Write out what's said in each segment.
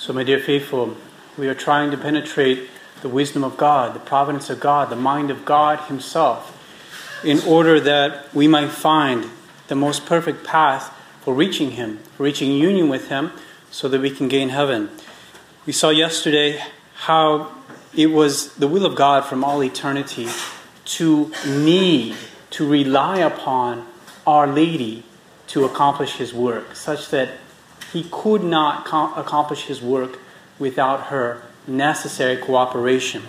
So, my dear faithful, we are trying to penetrate the wisdom of God, the providence of God, the mind of God Himself, in order that we might find the most perfect path for reaching Him, for reaching union with Him, so that we can gain heaven. We saw yesterday how it was the will of God from all eternity to need, to rely upon Our Lady to accomplish His work, such that He could not com- accomplish His work without her necessary cooperation.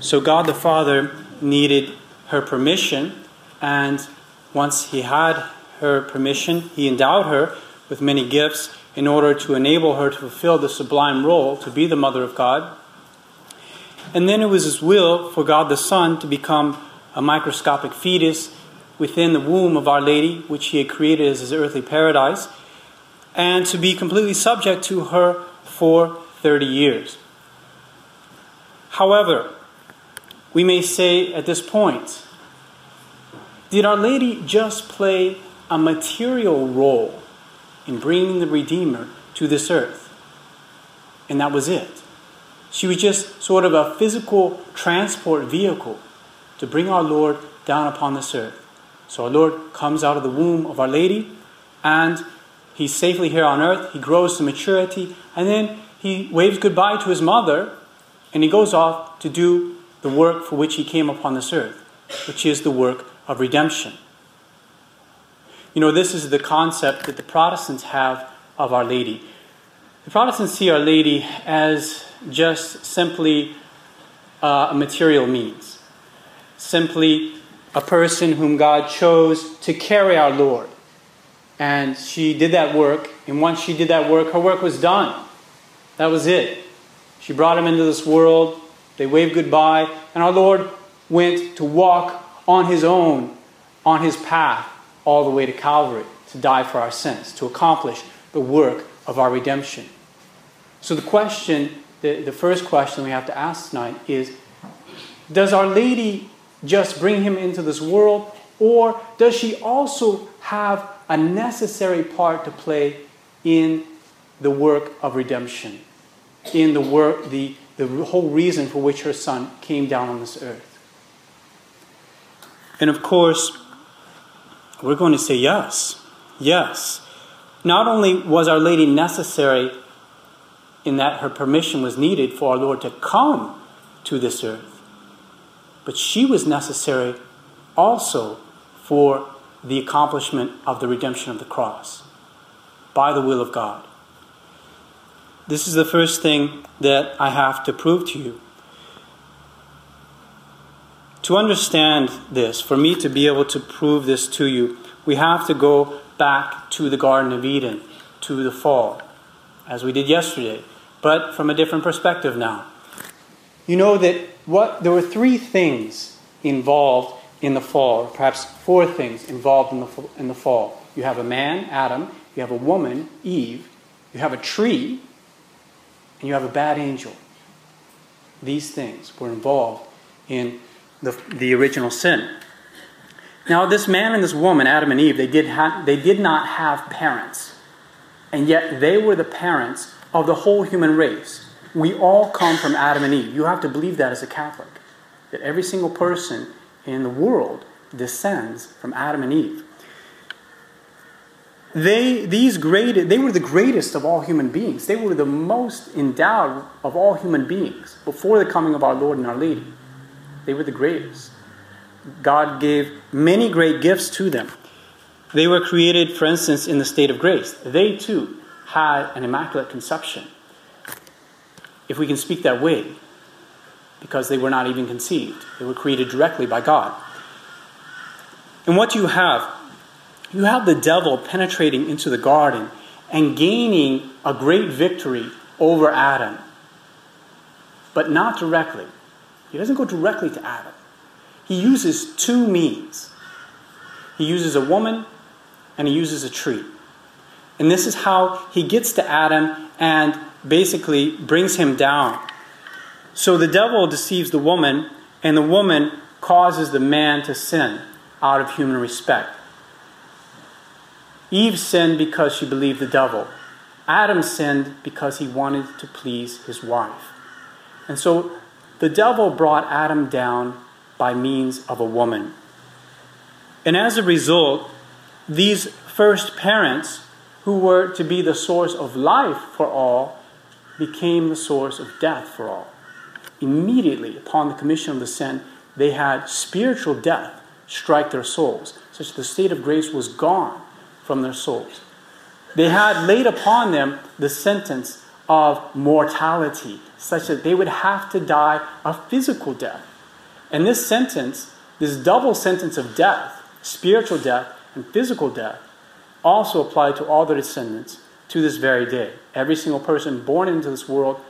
So God the Father needed her permission, and once He had her permission, He endowed her with many gifts in order to enable her to fulfill the sublime role to be the Mother of God. And then it was His will for God the Son to become a microscopic fetus within the womb of Our Lady, which He had created as His earthly paradise, and to be completely subject to her for 30 years. However, we may say at this point, did Our Lady just play a material role in bringing the Redeemer to this earth? And that was it. She was just sort of a physical transport vehicle to bring our Lord down upon this earth. So our Lord comes out of the womb of Our Lady, and he's safely here on earth. He grows to maturity, and then he waves goodbye to his mother, and he goes off to do the work for which he came upon this earth, which is the work of redemption. You know, this is the concept that the Protestants have of Our Lady. The Protestants see Our Lady as just simply uh, a material means, simply a person whom God chose to carry our Lord. And she did that work, and once she did that work, her work was done. That was it. She brought him into this world, they waved goodbye, and our Lord went to walk on his own, on his path, all the way to Calvary, to die for our sins, to accomplish the work of our redemption. So the question, the, the first question we have to ask tonight is Does Our Lady just bring him into this world, or does she also have a necessary part to play in the work of redemption, in the work, the, the whole reason for which her son came down on this earth? And of course, we're going to say yes. Yes. Not only was Our Lady necessary in that her permission was needed for our Lord to come to this earth, but she was necessary also for the accomplishment of the redemption of the cross by the will of God. This is the first thing that I have to prove to you. To understand this, for me to be able to prove this to you, we have to go back to the Garden of Eden, to the fall, as we did yesterday, but from a different perspective now. You know that what there were three things involved in the fall, perhaps four things involved in the, in the fall. You have a man, Adam, you have a woman, Eve, you have a tree, and you have a bad angel. These things were involved in the, the original sin. Now, this man and this woman, Adam and Eve, they did, ha- they did not have parents. And yet they were the parents of the whole human race. We all come from Adam and Eve. You have to believe that as a Catholic. That every single person in the world descends from Adam and Eve. They, these great, they were the greatest of all human beings. They were the most endowed of all human beings before the coming of our Lord and our Lady. They were the greatest. God gave many great gifts to them. They were created, for instance, in the state of grace. They too had an immaculate conception, if we can speak that way, because they were not even conceived. They were created directly by God. And what do you have, you have the devil penetrating into the garden and gaining a great victory over Adam, but not directly. He doesn't go directly to Adam. He uses two means. He uses a woman and he uses a tree. And this is how he gets to Adam and basically brings him down. So the devil deceives the woman, and the woman causes the man to sin out of human respect. Eve sinned because she believed the devil. Adam sinned because he wanted to please his wife. And so the devil brought Adam down by means of a woman. And as a result, these first parents, who were to be the source of life for all, became the source of death for all. Immediately upon the commission of the sin, they had spiritual death strike their souls, such that the state of grace was gone from their souls. They had laid upon them the sentence of mortality, such that they would have to die a physical death. And this sentence, this double sentence of death, spiritual death and physical death, also applied to all their descendants to this very day. Every single person born into this world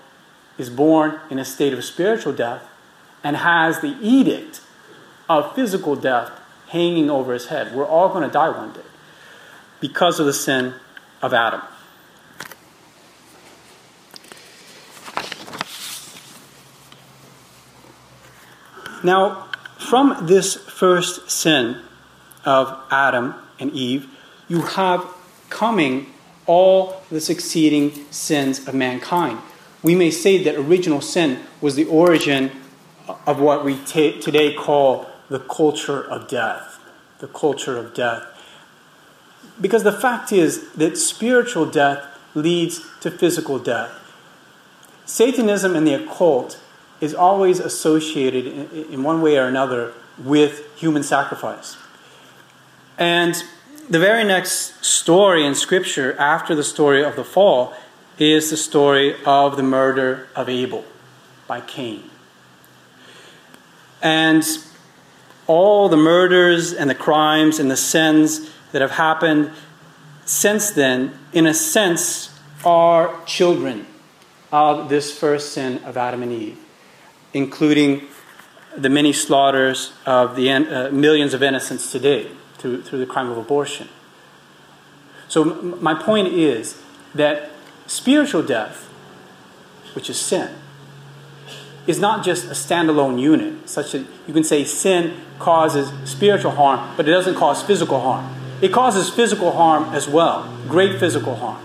is born in a state of spiritual death and has the edict of physical death hanging over his head. We're all going to die one day because of the sin of Adam. Now, from this first sin of Adam and Eve, you have coming all the succeeding sins of mankind. We may say that original sin was the origin of what we t- today call the culture of death. The culture of death. Because the fact is that spiritual death leads to physical death. Satanism and the occult is always associated in, in one way or another with human sacrifice. And the very next story in Scripture after the story of the fall is the story of the murder of Abel by Cain. And all the murders and the crimes and the sins that have happened since then, in a sense, are children of this first sin of Adam and Eve, including the many slaughters of the uh, millions of innocents today through, through the crime of abortion. So, my point is that spiritual death, which is sin, is not just a standalone unit, such that you can say sin causes spiritual harm, but it doesn't cause physical harm. It causes physical harm as well, great physical harm.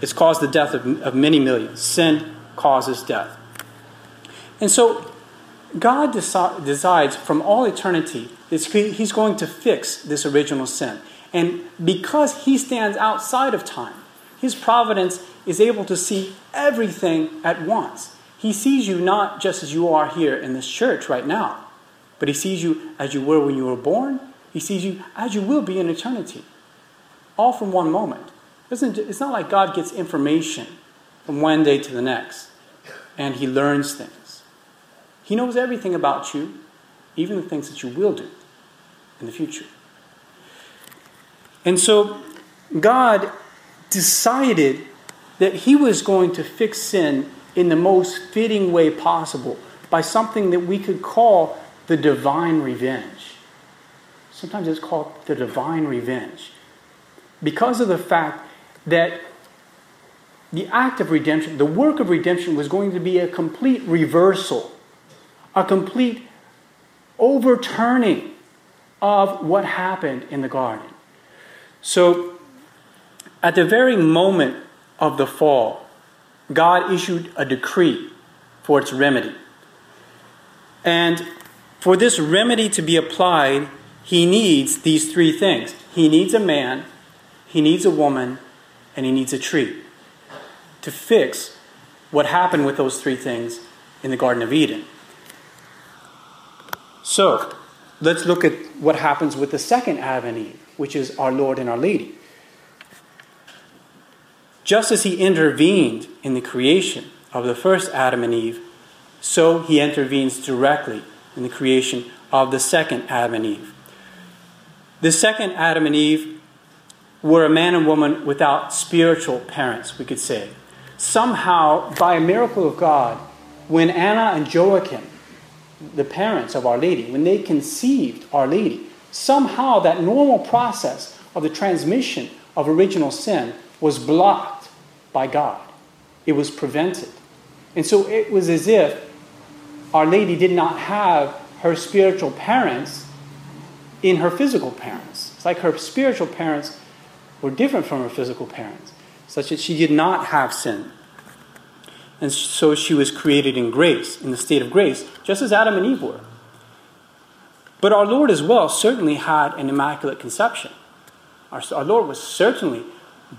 It's caused the death of, of many millions. Sin causes death. And so God deci- decides from all eternity that He's going to fix this original sin. And because He stands outside of time, His providence is able to see everything at once. He sees you not just as you are here in this church right now, but He sees you as you were when you were born. He sees you as you will be in eternity, all from one moment. It's not like God gets information from one day to the next and He learns things. He knows everything about you, even the things that you will do in the future. And so God decided that He was going to fix sin in the most fitting way possible by something that we could call the divine revenge. Sometimes it's called the divine revenge. Because of the fact that the act of redemption, the work of redemption, was going to be a complete reversal, a complete overturning of what happened in the garden. So, at the very moment of the fall, God issued a decree for its remedy. And for this remedy to be applied, he needs these three things he needs a man, he needs a woman, and he needs a tree to fix what happened with those three things in the Garden of Eden. So, let's look at what happens with the second Adam and Eve, which is our Lord and our Lady. Just as he intervened in the creation of the first Adam and Eve, so he intervenes directly in the creation of the second Adam and Eve. The second Adam and Eve were a man and woman without spiritual parents, we could say. Somehow, by a miracle of God, when Anna and Joachim, the parents of Our Lady, when they conceived Our Lady, somehow that normal process of the transmission of original sin was blocked by God. It was prevented. And so it was as if Our Lady did not have her spiritual parents in her physical parents. It's like her spiritual parents were different from her physical parents, such that she did not have sin. And so she was created in grace, in the state of grace, just as Adam and Eve were. But our Lord as well certainly had an immaculate conception. Our, our Lord was certainly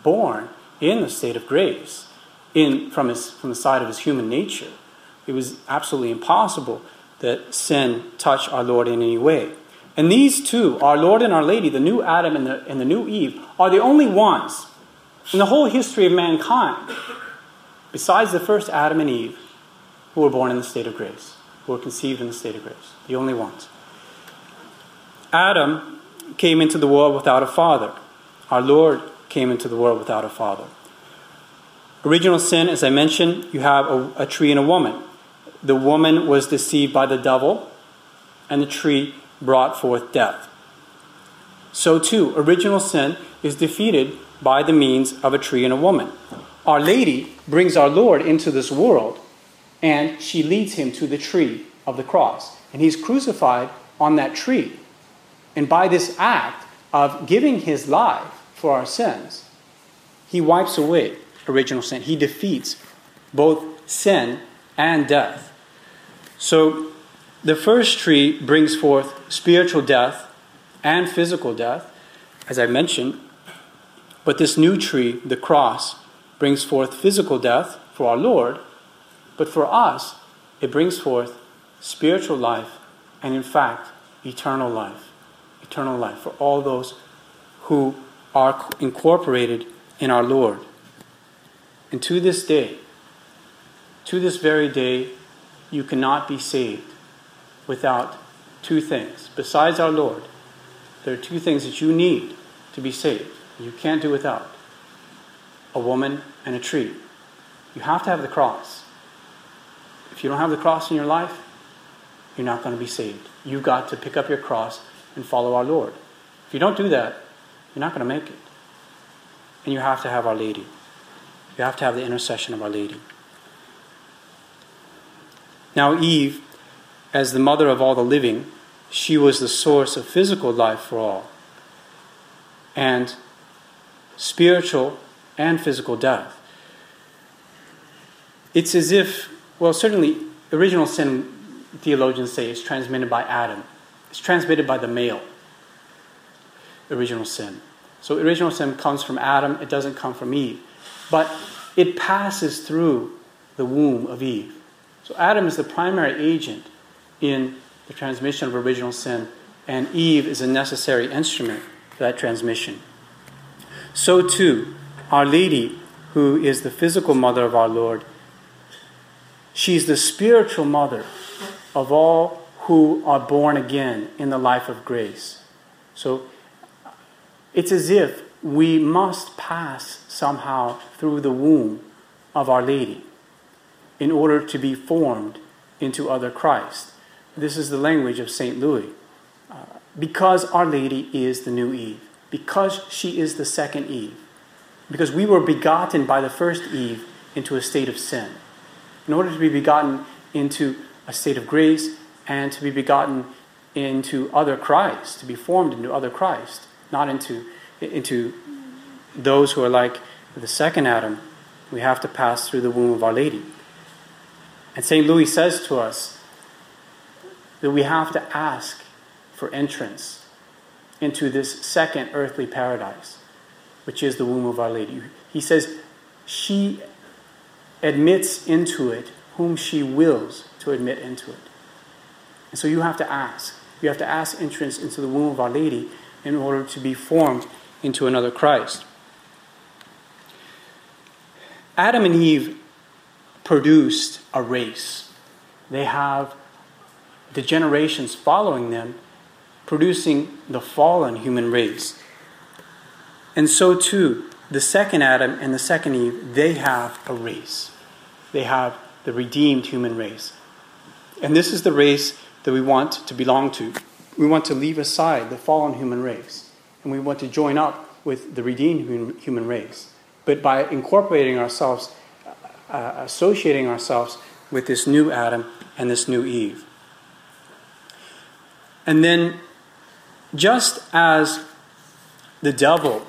born in the state of grace in, from, his, from the side of his human nature. It was absolutely impossible that sin touch our Lord in any way. And these two, our Lord and our Lady, the new Adam and the, and the new Eve, are the only ones in the whole history of mankind, besides the first Adam and Eve, who were born in the state of grace, who were conceived in the state of grace. The only ones. Adam came into the world without a father. Our Lord came into the world without a father. Original sin, as I mentioned, you have a, a tree and a woman. The woman was deceived by the devil, and the tree brought forth death. So, too, original sin is defeated by the means of a tree and a woman. Our Lady brings our Lord into this world, and she leads him to the tree of the cross. And he's crucified on that tree. And by this act of giving his life for our sins, he wipes away original sin. He defeats both sin and death. So the first tree brings forth spiritual death and physical death, as I mentioned. But this new tree, the cross, brings forth physical death for our Lord, but for us, it brings forth spiritual life and, in fact, eternal life. Eternal life for all those who are incorporated in our Lord. And to this day, to this very day, you cannot be saved without two things. Besides our Lord, there are two things that you need to be saved. You can't do without a woman and a tree. You have to have the cross. If you don't have the cross in your life, you're not going to be saved. You've got to pick up your cross and follow our Lord. If you don't do that, you're not going to make it. And you have to have Our Lady. You have to have the intercession of Our Lady. Now, Eve, as the mother of all the living, she was the source of physical life for all, and spiritual and physical death. It's as if, well, certainly, original sin, theologians say, is transmitted by Adam. It's transmitted by the male, original sin. So, original sin comes from Adam, it doesn't come from Eve but it passes through the womb of Eve. So Adam is the primary agent in the transmission of original sin, and Eve is a necessary instrument for that transmission. So too, Our Lady, who is the physical mother of our Lord, she's the spiritual mother of all who are born again in the life of grace. So it's as if we must pass somehow through the womb of Our Lady in order to be formed into other Christ. This is the language of St. Louis. Uh, because Our Lady is the new Eve, because she is the second Eve, because we were begotten by the first Eve into a state of sin. In order to be begotten into a state of grace and to be begotten into other Christ, to be formed into other Christ, not into into those who are like the second Adam, we have to pass through the womb of Our Lady. And St. Louis says to us that we have to ask for entrance into this second earthly paradise, which is the womb of Our Lady. He says, She admits into it whom she wills to admit into it. And so you have to ask. You have to ask entrance into the womb of Our Lady in order to be formed into another Christ. Adam and Eve produced a race. They have the generations following them producing the fallen human race. And so too, the second Adam and the second Eve, they have a race. They have the redeemed human race. And this is the race that we want to belong to. We want to leave aside the fallen human race and we want to join up with the redeemed human race. But by incorporating ourselves, uh, uh, associating ourselves with this new Adam and this new Eve. And then, just as the devil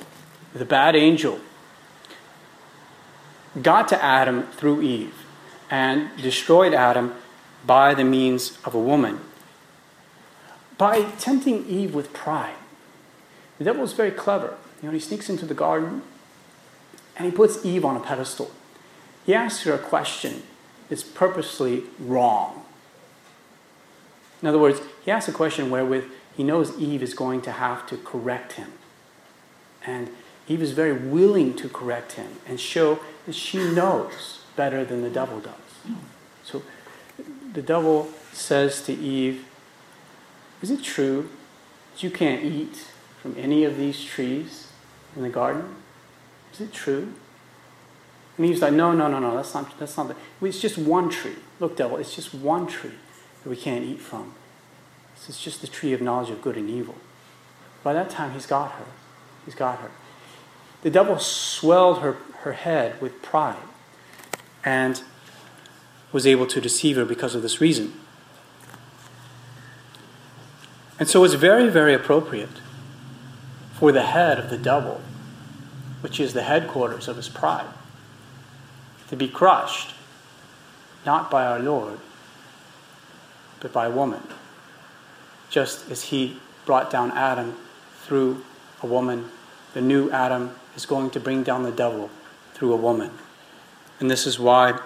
the bad angel, got to Adam through Eve and destroyed Adam by the means of a woman. By tempting Eve with pride, the devil is very clever. You know, he sneaks into the garden and he puts Eve on a pedestal. He asks her a question that's purposely wrong. In other words, he asks a question wherewith he knows Eve is going to have to correct him. And Eve is very willing to correct him and show that she knows better than the devil does. So the devil says to Eve, Is it true that you can't eat from any of these trees in the garden? Is it true? And Eve's like, No, no, no, no, that's not, that's not the, it's just one tree. Look, devil, it's just one tree that we can't eat from. It's just the tree of knowledge of good and evil. By that time, he's got her. He's got her. The devil swelled her, her head with pride and was able to deceive her because of this reason. And so it's very, very appropriate for the head of the devil, which is the headquarters of his pride, to be crushed, not by our Lord, but by a woman, just as he brought down Adam through a woman. The new Adam is going to bring down the devil through a woman. And this is why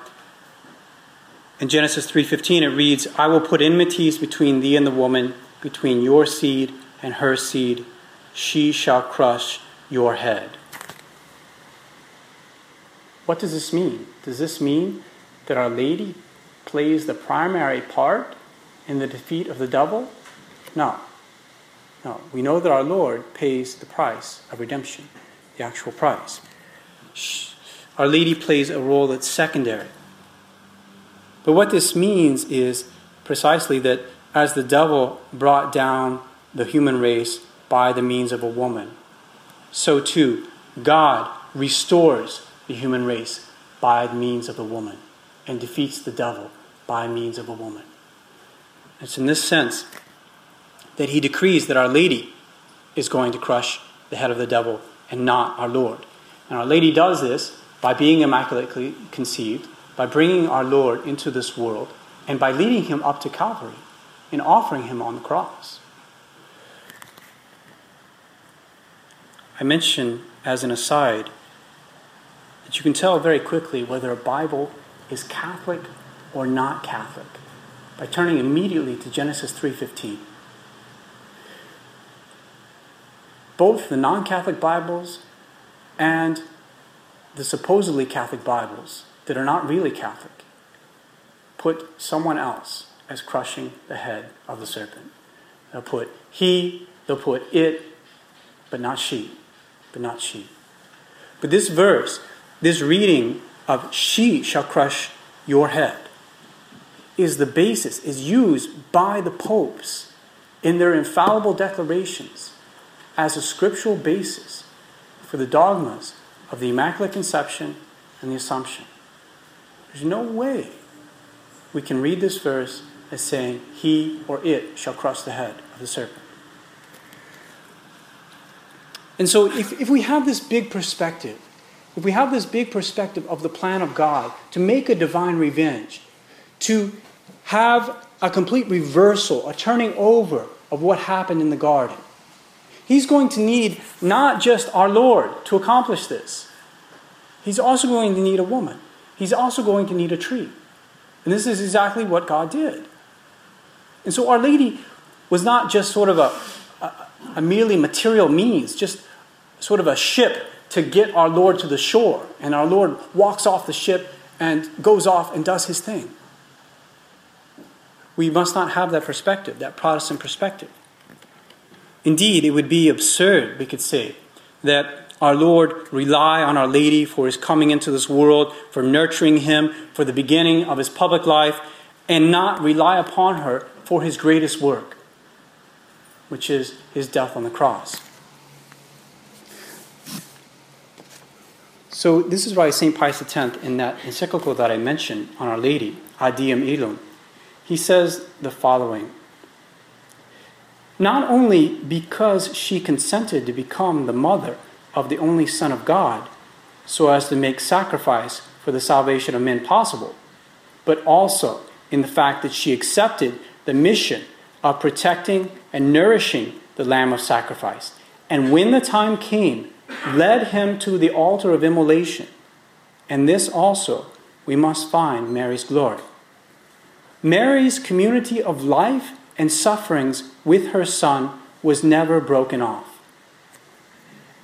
in Genesis 3:15 it reads, "I will put enmities between thee and the woman, between your seed and her seed. She shall crush your head." What does this mean? Does this mean that Our Lady plays the primary part in the defeat of the devil? No. No. We know that our Lord pays the price of redemption, the actual price. Our Lady plays a role that's secondary. But what this means is precisely that as the devil brought down the human race by the means of a woman, so too God restores the human race by the means of a woman and defeats the devil by means of a woman. It's in this sense that he decrees that Our Lady is going to crush the head of the devil and not our Lord. And Our Lady does this by being immaculately conceived by bringing our Lord into this world and by leading him up to Calvary and offering him on the cross. I mention as an aside that you can tell very quickly whether a Bible is Catholic or not Catholic by turning immediately to Genesis 3:15. Both the non-Catholic Bibles and the supposedly Catholic Bibles that are not really Catholic put someone else as crushing the head of the serpent. They'll put he, they'll put it, but not she, but not she. But this verse, this reading of she shall crush your head, is the basis, is used by the popes in their infallible declarations as a scriptural basis for the dogmas of the Immaculate Conception and the Assumption. There's no way we can read this verse as saying, He or it shall crush the head of the serpent. And so, if, if we have this big perspective, if we have this big perspective of the plan of God to make a divine revenge, to have a complete reversal, a turning over of what happened in the garden, He's going to need not just our Lord to accomplish this, He's also going to need a woman he's also going to need a tree. And this is exactly what God did. And so Our Lady was not just sort of a, a, a merely material means, just sort of a ship to get our Lord to the shore. And our Lord walks off the ship and goes off and does his thing. We must not have that perspective, that Protestant perspective. Indeed, it would be absurd, we could say, that our Lord rely on Our Lady for his coming into this world, for nurturing him, for the beginning of his public life, and not rely upon her for his greatest work, which is his death on the cross. So, this is why St. Pius X, in that encyclical that I mentioned on Our Lady, Ad Illum, he says the following Not only because she consented to become the mother of the only Son of God so as to make sacrifice for the salvation of men possible, but also in the fact that she accepted the mission of protecting and nourishing the lamb of sacrifice. And when the time came, led him to the altar of immolation. And this also we must find Mary's glory. Mary's community of life and sufferings with her son was never broken off.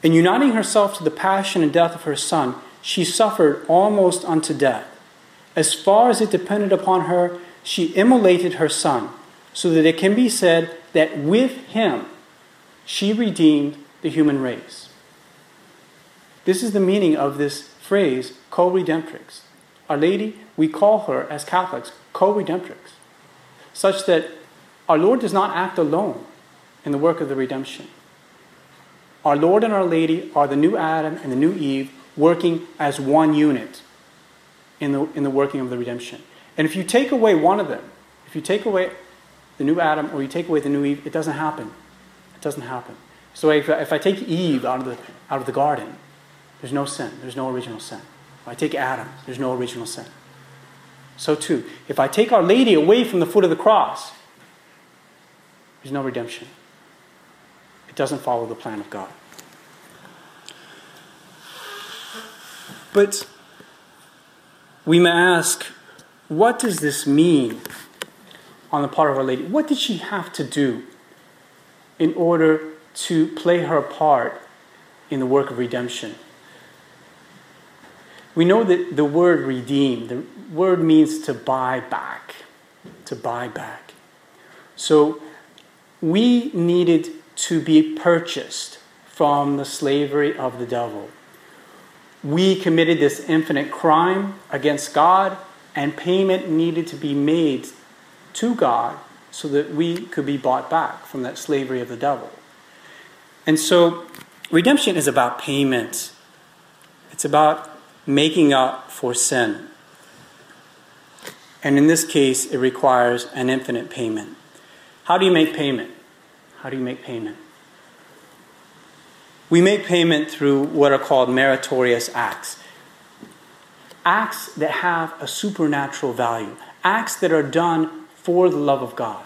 In uniting herself to the passion and death of her son, she suffered almost unto death. As far as it depended upon her, she immolated her son, so that it can be said that with him she redeemed the human race. This is the meaning of this phrase, co redemptrix. Our Lady, we call her as Catholics co redemptrix, such that our Lord does not act alone in the work of the redemption. Our Lord and Our Lady are the new Adam and the new Eve working as one unit in the, in the working of the redemption. And if you take away one of them, if you take away the new Adam or you take away the new Eve, it doesn't happen. It doesn't happen. So if, if I take Eve out of, the, out of the garden, there's no sin. There's no original sin. If I take Adam, there's no original sin. So too, if I take Our Lady away from the foot of the cross, there's no redemption. Doesn't follow the plan of God. But we may ask, what does this mean on the part of Our Lady? What did she have to do in order to play her part in the work of redemption? We know that the word redeem, the word means to buy back, to buy back. So we needed to be purchased from the slavery of the devil. We committed this infinite crime against God, and payment needed to be made to God so that we could be bought back from that slavery of the devil. And so, redemption is about payment, it's about making up for sin. And in this case, it requires an infinite payment. How do you make payment? How do you make payment? We make payment through what are called meritorious acts. Acts that have a supernatural value, acts that are done for the love of God,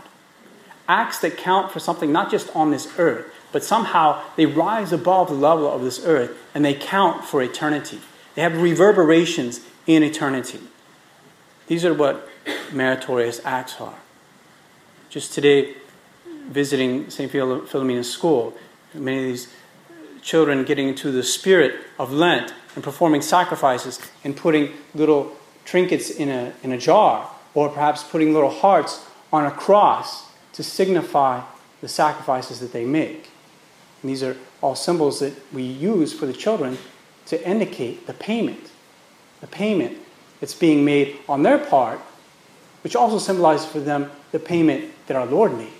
acts that count for something not just on this earth, but somehow they rise above the level of this earth and they count for eternity. They have reverberations in eternity. These are what meritorious acts are. Just today, visiting St. Philomena's school, many of these children getting into the spirit of Lent and performing sacrifices and putting little trinkets in a, in a jar, or perhaps putting little hearts on a cross to signify the sacrifices that they make. And these are all symbols that we use for the children to indicate the payment, the payment that's being made on their part, which also symbolizes for them the payment that our Lord made.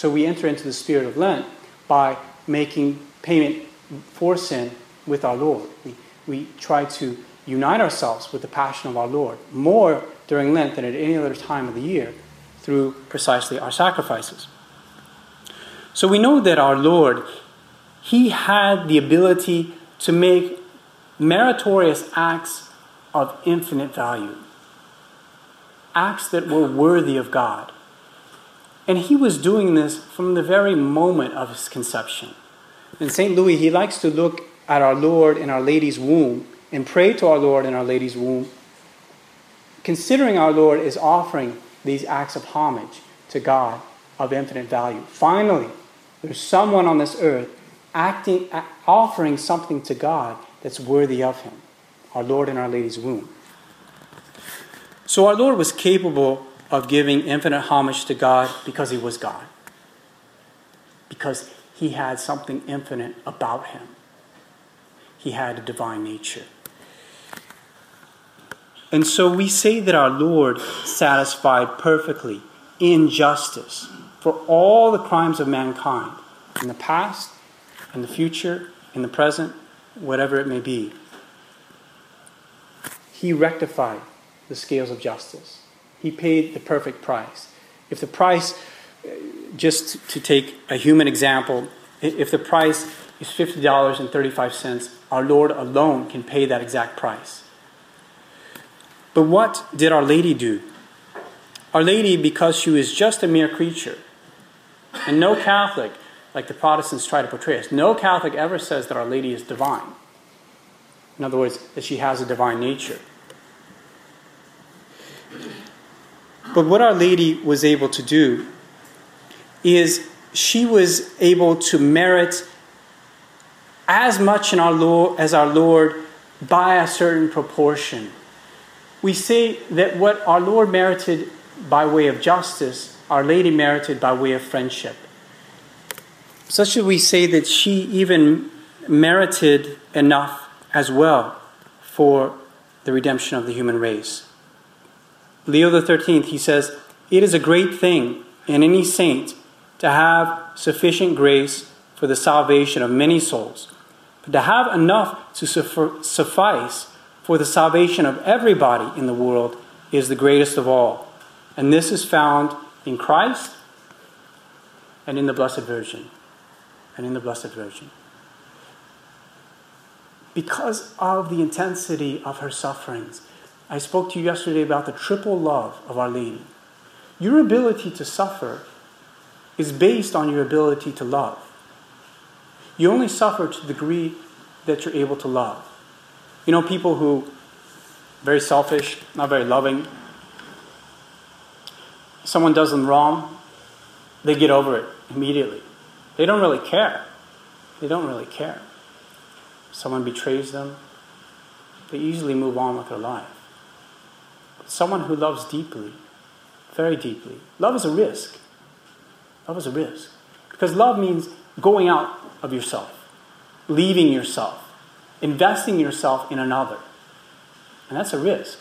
So we enter into the spirit of Lent by making payment for sin with our Lord. We, we try to unite ourselves with the passion of our Lord more during Lent than at any other time of the year through precisely our sacrifices. So we know that our Lord, He had the ability to make meritorious acts of infinite value, acts that were worthy of God. And he was doing this from the very moment of his conception. In St. Louis, he likes to look at our Lord in Our Lady's womb and pray to our Lord in Our Lady's womb, considering our Lord is offering these acts of homage to God of infinite value. Finally, there's someone on this earth acting, offering something to God that's worthy of Him, our Lord in Our Lady's womb. So our Lord was capable of giving infinite homage to God because He was God, because He had something infinite about Him. He had a divine nature. And so we say that our Lord satisfied perfectly in justice for all the crimes of mankind in the past in the future, in the present, whatever it may be. He rectified the scales of justice. He paid the perfect price. If the price, just to take a human example, if the price is $50.35. Our Lord alone can pay that exact price. But what did Our Lady do? Our Lady, because she was just a mere creature, and no Catholic, like the Protestants try to portray us, no Catholic ever says that Our Lady is divine. In other words, that she has a divine nature. But what Our Lady was able to do is she was able to merit as much in our Lord as our Lord by a certain proportion. We say that what our Lord merited by way of justice, Our Lady merited by way of friendship. Such that we say that she even merited enough as well for the redemption of the human race. Leo XIII, he says, It is a great thing in any saint to have sufficient grace for the salvation of many souls, but to have enough to suffice for the salvation of everybody in the world is the greatest of all. And this is found in Christ and in the Blessed Virgin. And in the Blessed Virgin. Because of the intensity of her sufferings, I spoke to you yesterday about the triple love of Our Lady. Your ability to suffer is based on your ability to love. You only suffer to the degree that you're able to love. You know, people who very selfish, not very loving. Someone does them wrong, they get over it immediately. They don't really care. They don't really care. Someone betrays them, they easily move on with their life someone who loves deeply, very deeply. Love is a risk. Love is a risk. Because love means going out of yourself, leaving yourself, investing yourself in another. And that's a risk.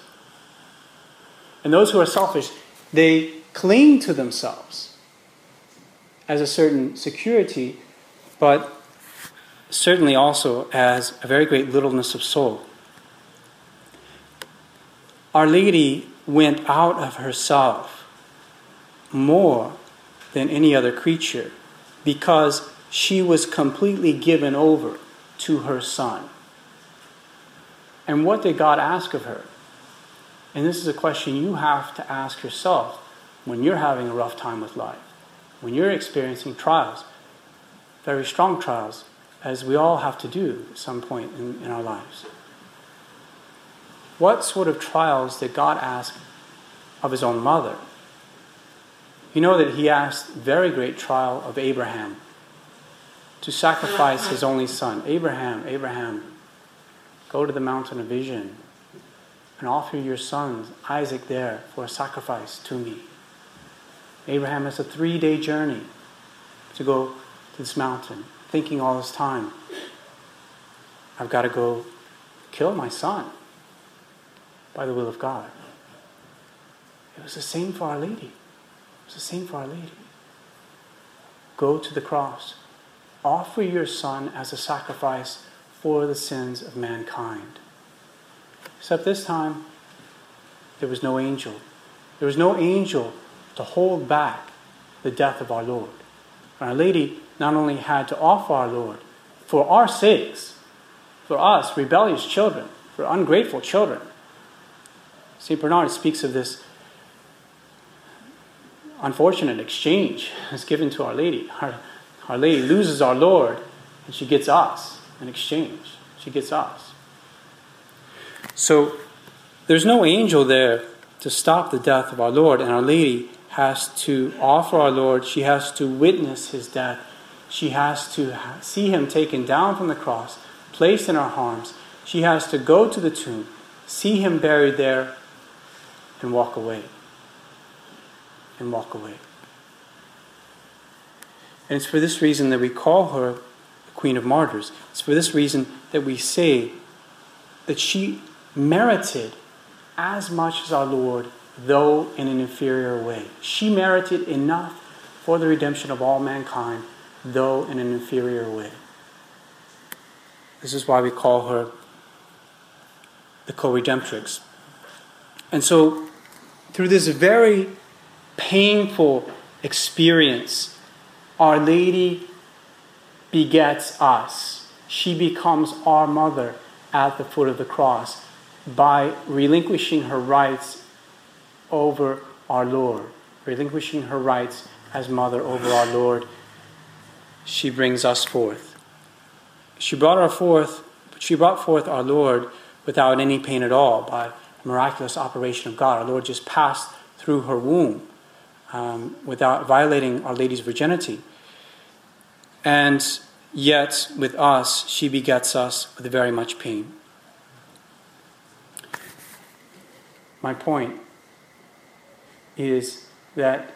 And those who are selfish, they cling to themselves as a certain security, but certainly also as a very great littleness of soul. Our Lady went out of herself more than any other creature because she was completely given over to her Son. And what did God ask of her? And this is a question you have to ask yourself when you're having a rough time with life, when you're experiencing trials, very strong trials, as we all have to do at some point in, in our lives. What sort of trials did God ask of his own mother? You know that he asked very great trial of Abraham to sacrifice his only son. Abraham, Abraham, go to the mountain of vision and offer your son Isaac there for a sacrifice to me. Abraham has a three day journey to go to this mountain, thinking all this time, I've got to go kill my son by the will of God. It was the same for Our Lady. It was the same for Our Lady. Go to the cross. Offer your son as a sacrifice for the sins of mankind. Except this time, there was no angel. There was no angel to hold back the death of our Lord. Our Lady not only had to offer our Lord for our sakes, for us, rebellious children, for ungrateful children, St. Bernard speaks of this unfortunate exchange that's given to Our Lady. Our, our Lady loses our Lord, and she gets us in exchange. She gets us. So there's no angel there to stop the death of our Lord, and Our Lady has to offer our Lord, she has to witness his death, she has to see him taken down from the cross, placed in our arms, she has to go to the tomb, see him buried there, and walk away. And walk away. And it's for this reason that we call her the Queen of Martyrs. It's for this reason that we say that she merited as much as our Lord, though in an inferior way. She merited enough for the redemption of all mankind, though in an inferior way. This is why we call her the co redemptrix. And so through this very painful experience, Our Lady begets us. She becomes our mother at the foot of the cross by relinquishing her rights over our Lord, relinquishing her rights as mother over our Lord. She brings us forth. She brought our forth, she brought forth our Lord without any pain at all by miraculous operation of God. Our Lord just passed through her womb um, without violating Our Lady's virginity. And yet, with us, she begets us with very much pain. My point is that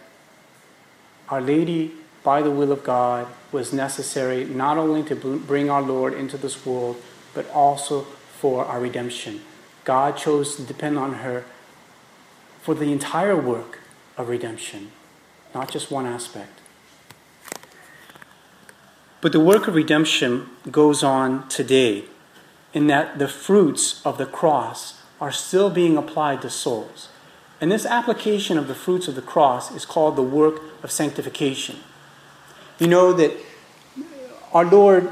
Our Lady, by the will of God, was necessary not only to bring our Lord into this world, but also for our redemption. God chose to depend on her for the entire work of redemption, not just one aspect. But the work of redemption goes on today in that the fruits of the cross are still being applied to souls. And this application of the fruits of the cross is called the work of sanctification. You know that our Lord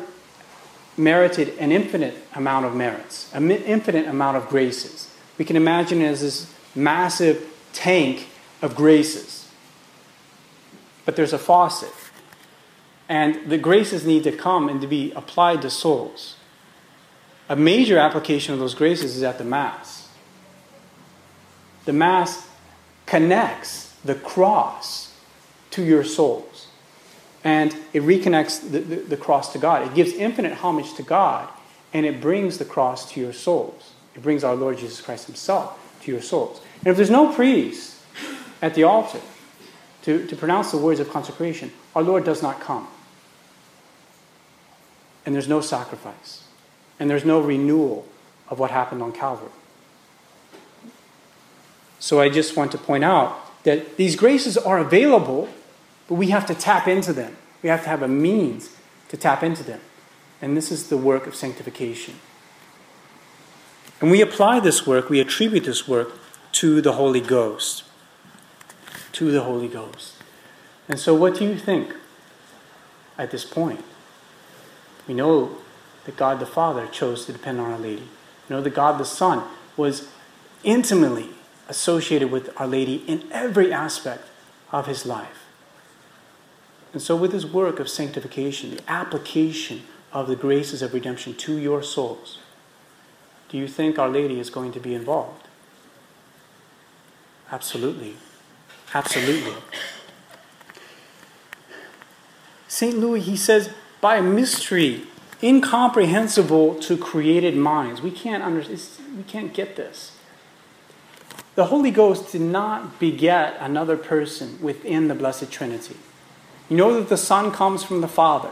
merited an infinite amount of merits, an infinite amount of graces. We can imagine it as this massive tank of graces. But there's a faucet. And the graces need to come and to be applied to souls. A major application of those graces is at the Mass. The Mass connects the cross to your souls. And it reconnects the, the, the, cross to God. It gives infinite homage to God, and it brings the cross to your souls. It brings our Lord Jesus Christ Himself to your souls. And if there's no priest at the altar to, to pronounce the words of consecration, our Lord does not come. And there's no sacrifice. And there's no renewal of what happened on Calvary. So I just want to point out that these graces are available, but we have to tap into them. We have to have a means to tap into them. And this is the work of sanctification. And we apply this work, we attribute this work to the Holy Ghost. To the Holy Ghost. And so, what do you think at this point? We know that God the Father chose to depend on Our Lady. We know that God the Son was intimately associated with Our Lady in every aspect of his life. And so, with this work of sanctification, the application of the graces of redemption to your souls, do you think Our Lady is going to be involved? Absolutely. Absolutely. St. Louis, he says, by a mystery incomprehensible to created minds. We can't understand, we can't get this. The Holy Ghost did not beget another person within the Blessed Trinity. You know that the Son comes from the Father,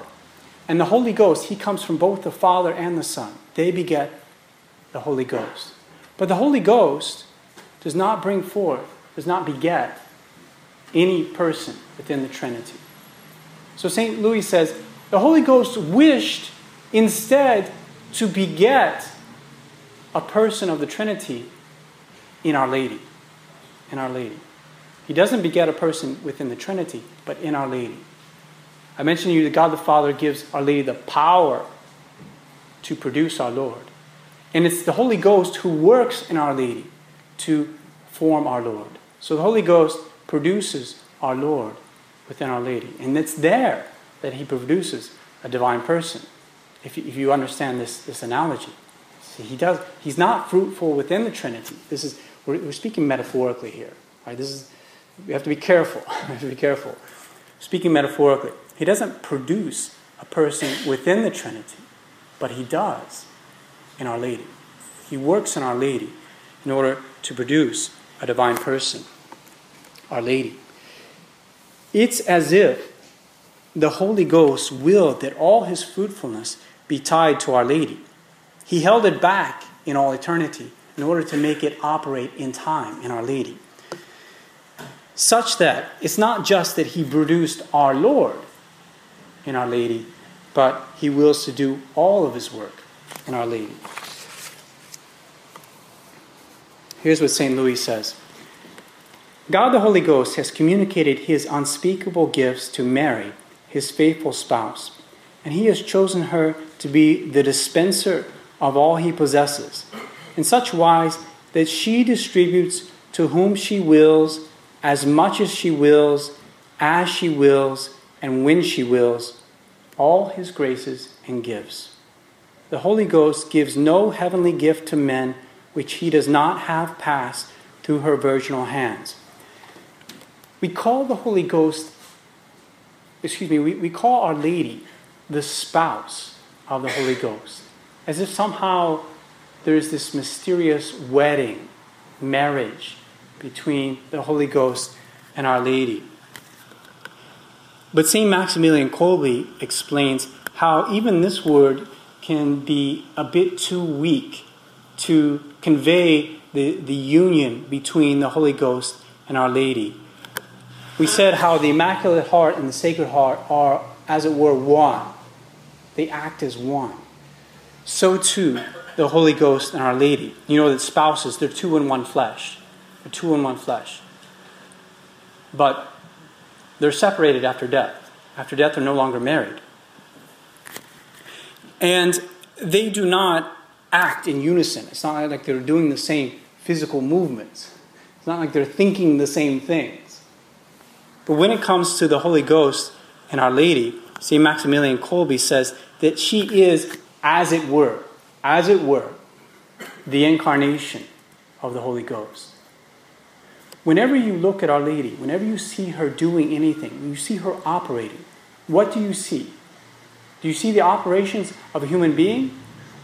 and the Holy Ghost, he comes from both the Father and the Son. They beget the Holy Ghost. But the Holy Ghost does not bring forth, does not beget any person within the Trinity. So St. Louis says the Holy Ghost wished instead to beget a person of the Trinity in Our Lady. In Our Lady. He doesn't beget a person within the Trinity, but in Our Lady. I mentioned to you that God the Father gives Our Lady the power to produce our Lord. And it's the Holy Ghost who works in Our Lady to form our Lord. So the Holy Ghost produces our Lord within Our Lady. And it's there that He produces a divine person, if you, if you understand this, this analogy. See, he does, he's not fruitful within the Trinity. This is, we're, we're speaking metaphorically here. Right? This is, we have to be careful. we have to be careful. Speaking metaphorically, he doesn't produce a person within the Trinity, but he does in Our Lady. He works in Our Lady in order to produce a divine person, Our Lady. It's as if the Holy Ghost willed that all his fruitfulness be tied to Our Lady. He held it back in all eternity in order to make it operate in time in Our Lady. Such that it's not just that he produced our Lord in Our Lady, but he wills to do all of his work in Our Lady. Here's what St. Louis says God the Holy Ghost has communicated his unspeakable gifts to Mary, his faithful spouse, and He has chosen her to be the dispenser of all He possesses, in such wise that she distributes to whom she wills, as much as she wills, as she wills, and when she wills, all His graces and gifts. The Holy Ghost gives no heavenly gift to men which He does not have passed through her virginal hands. We call the Holy Ghost, excuse me, we, we call Our Lady the spouse of the Holy Ghost, as if somehow there is this mysterious wedding, marriage between the Holy Ghost and Our Lady. But St. Maximilian Kolbe explains how even this word can be a bit too weak to convey the, the union between the Holy Ghost and Our Lady. We said how the Immaculate Heart and the Sacred Heart are, as it were, one. They act as one. So too, the Holy Ghost and Our Lady. You know that spouses, they're two in one flesh. They're two in one flesh. But they're separated after death. After death, they're no longer married. And they do not act in unison. It's not like they're doing the same physical movements. It's not like they're thinking the same things. But when it comes to the Holy Ghost and Our Lady, St. Maximilian Kolbe says that she is, as it were, as it were, the incarnation of the Holy Ghost. Whenever you look at Our Lady, whenever you see her doing anything, you see her operating, what do you see? Do you see the operations of a human being?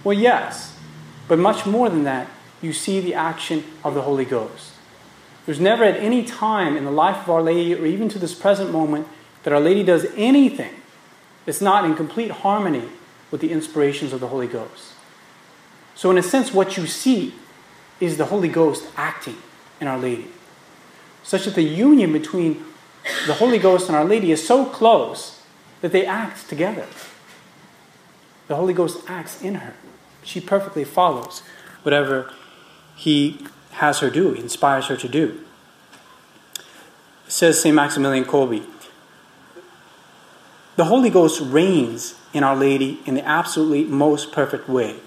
Well, yes. But much more than that, you see the action of the Holy Ghost. There's never at any time in the life of Our Lady, or even to this present moment, that Our Lady does anything that's not in complete harmony with the inspirations of the Holy Ghost. So, in a sense, what you see is the Holy Ghost acting in Our Lady, such that the union between the Holy Ghost and Our Lady is so close that they act together. The Holy Ghost acts in her. She perfectly follows whatever He has her do, inspires her to do. Says St. Maximilian Kolbe The Holy Ghost reigns in Our Lady in the absolutely most perfect way.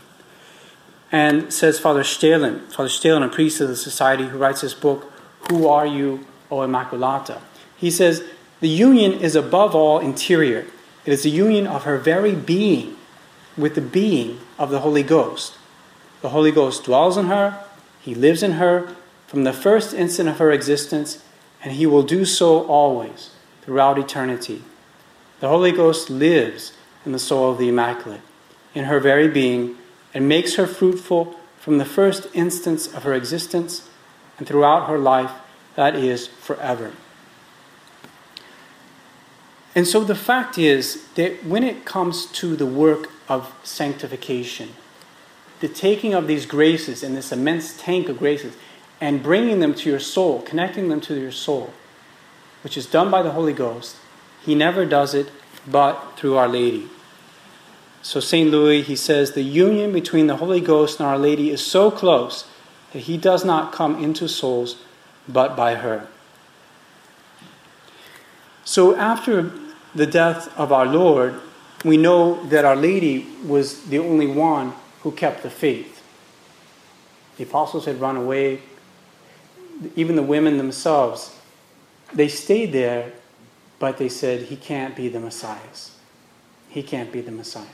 And says Father Stehlin, Father Stehlin, a priest of the Society who writes this book, Who Are You, O Immaculata? He says, The union is above all interior. It is the union of her very being with the being of the Holy Ghost. The Holy Ghost dwells in her, He lives in her from the first instant of her existence, and He will do so always throughout eternity. The Holy Ghost lives in the soul of the Immaculate, in her very being, and makes her fruitful from the first instance of her existence and throughout her life, that is, forever. And so the fact is that when it comes to the work of sanctification, the taking of these graces in this immense tank of graces and bringing them to your soul, connecting them to your soul, which is done by the Holy Ghost, he never does it but through Our Lady. So St. Louis, he says, the union between the Holy Ghost and Our Lady is so close that he does not come into souls but by her. So after the death of our Lord, we know that Our Lady was the only one who kept the faith. The apostles had run away, even the women themselves. They stayed there, but they said, He can't be the Messiah. He can't be the Messiah.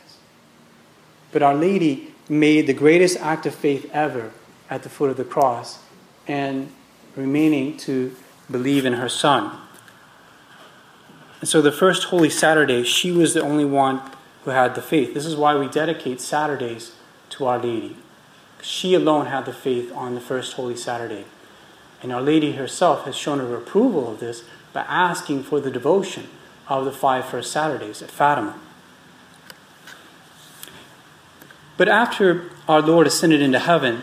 But Our Lady made the greatest act of faith ever at the foot of the cross and remaining to believe in her Son. And so the first Holy Saturday, she was the only one who had the faith. This is why we dedicate Saturdays to Our Lady. She alone had the faith on the first Holy Saturday. And Our Lady herself has shown her approval of this by asking for the devotion of the five first Saturdays at Fatima. But after our Lord ascended into heaven,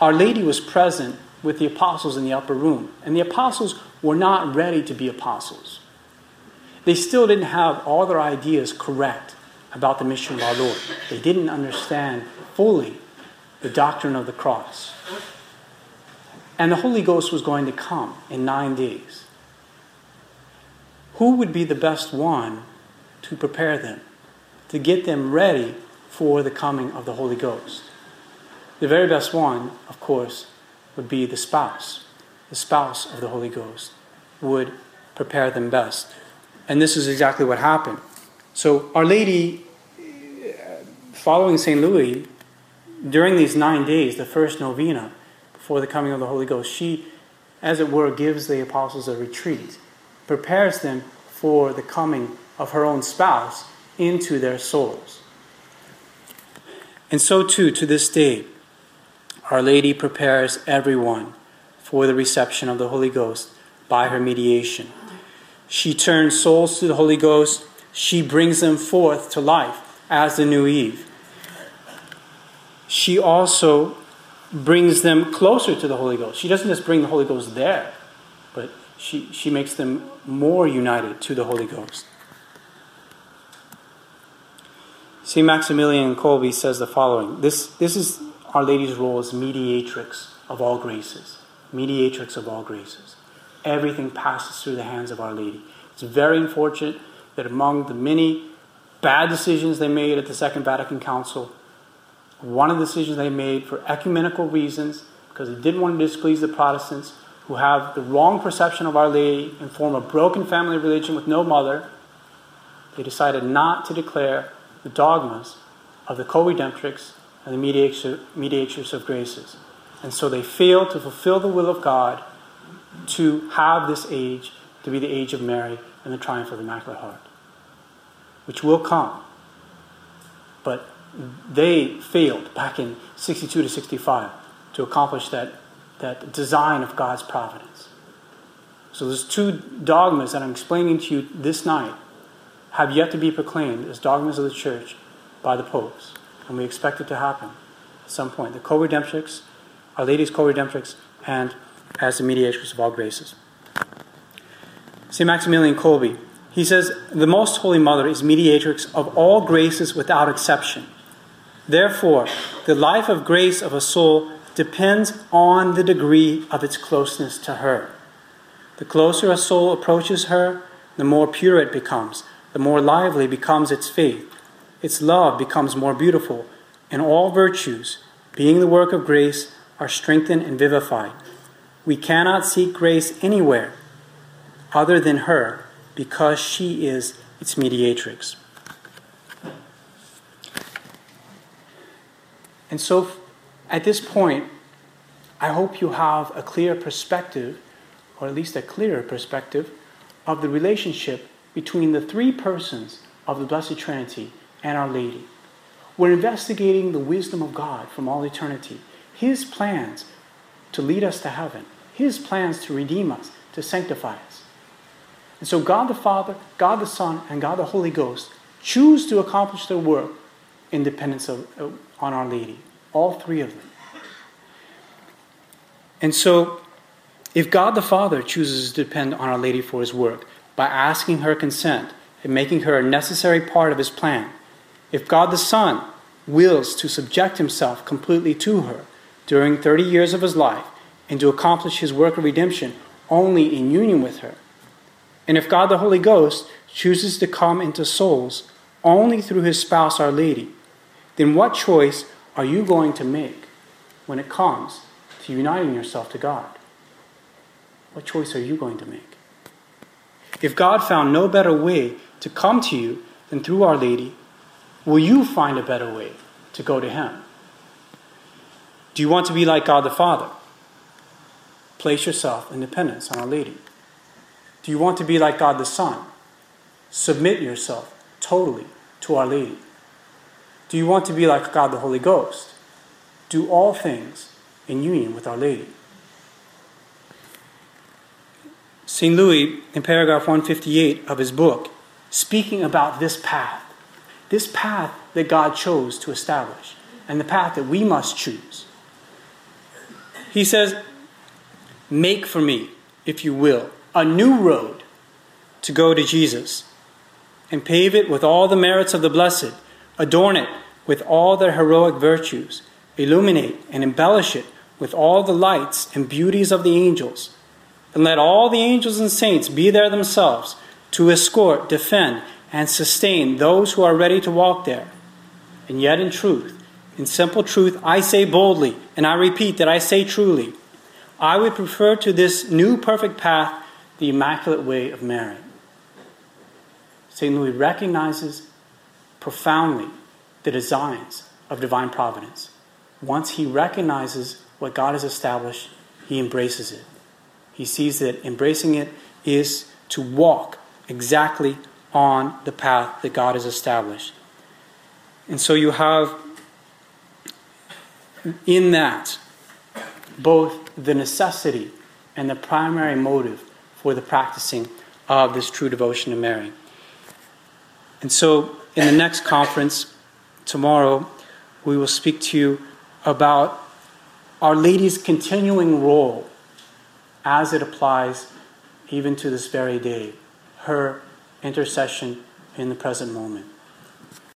Our Lady was present with the apostles in the upper room. And the apostles were not ready to be apostles they still didn't have all their ideas correct about the mission of our Lord. They didn't understand fully the doctrine of the cross. And the Holy Ghost was going to come in nine days. Who would be the best one to prepare them, to get them ready for the coming of the Holy Ghost. The very best one, of course, would be the spouse. The spouse of the Holy Ghost would prepare them best. And this is exactly what happened. So, Our Lady, uh, following St. Louis, during these nine days, the first novena before the coming of the Holy Ghost, she, as it were, gives the apostles a retreat, prepares them for the coming of her own spouse into their souls. And so, too, to this day, Our Lady prepares everyone for the reception of the Holy Ghost by her mediation. She turns souls to the Holy Ghost, she brings them forth to life as the new Eve. She also brings them closer to the Holy Ghost. She doesn't just bring the Holy Ghost there, but she, she makes them more united to the Holy Ghost. St. Maximilian Kolbe says the following this, this is Our Lady's role is mediatrix of all graces. Mediatrix of all graces. Everything passes through the hands of Our Lady. It's very unfortunate that among the many bad decisions they made at the Second Vatican Council, one of the decisions they made for ecumenical reasons, because they didn't want to displease the Protestants who have the wrong perception of Our Lady and form a broken family religion with no mother, they decided not to declare the dogmas of the co-redemptrix and the mediatrix of graces. And so they failed to fulfill the will of God to have this age to be the age of Mary and the triumph of the Immaculate Heart, which will come. But they failed back in 62 to 65 to accomplish that, that design of God's providence. So there's two dogmas that I'm explaining to you this night have yet to be proclaimed as dogmas of the church by the popes. And we expect it to happen at some point. The co redemptrix, Our Lady's co redemptrix, and as the mediatrix of all graces. St. Maximilian Kolbe, he says, The Most Holy Mother is mediatrix of all graces without exception. Therefore, the life of grace of a soul depends on the degree of its closeness to her. The closer a soul approaches her, the more pure it becomes, the more lively becomes its faith. Its love becomes more beautiful, and all virtues, being the work of grace, are strengthened and vivified. We cannot seek grace anywhere other than her because she is its mediatrix. And so, at this point, I hope you have a clear perspective, or at least a clearer perspective, of the relationship between the three persons of the Blessed Trinity and Our Lady. We're investigating the wisdom of God from all eternity, His plans to lead us to heaven, His plans to redeem us, to sanctify us. And so, God the Father, God the Son, and God the Holy Ghost choose to accomplish their work in dependence of, on Our Lady, all three of them. And so, if God the Father chooses to depend on Our Lady for His work, by asking her consent and making her a necessary part of his plan. If God the Son wills to subject himself completely to her during 30 years of his life and to accomplish his work of redemption only in union with her, and if God the Holy Ghost chooses to come into souls only through his spouse, Our Lady, then what choice are you going to make when it comes to uniting yourself to God? What choice are you going to make? If God found no better way to come to you than through Our Lady, will you find a better way to go to Him? Do you want to be like God the Father? Place yourself in dependence on Our Lady. Do you want to be like God the Son? Submit yourself totally to Our Lady. Do you want to be like God the Holy Ghost? Do all things in union with Our Lady. St. Louis, in paragraph 158 of his book, speaking about this path, this path that God chose to establish, and the path that we must choose. He says, Make for me, if you will, a new road to go to Jesus, and pave it with all the merits of the blessed, adorn it with all their heroic virtues, illuminate and embellish it with all the lights and beauties of the angels and let all the angels and saints be there themselves to escort, defend, and sustain those who are ready to walk there. And yet, in truth, in simple truth, I say boldly, and I repeat that I say truly, I would prefer to this new perfect path the immaculate way of Mary. St. Louis recognizes profoundly the designs of divine providence. Once he recognizes what God has established, he embraces it. He sees that embracing it is to walk exactly on the path that God has established. And so you have in that both the necessity and the primary motive for the practicing of this true devotion to Mary. And so in the next conference, tomorrow, we will speak to you about Our Lady's continuing role as it applies even to this very day, her intercession in the present moment.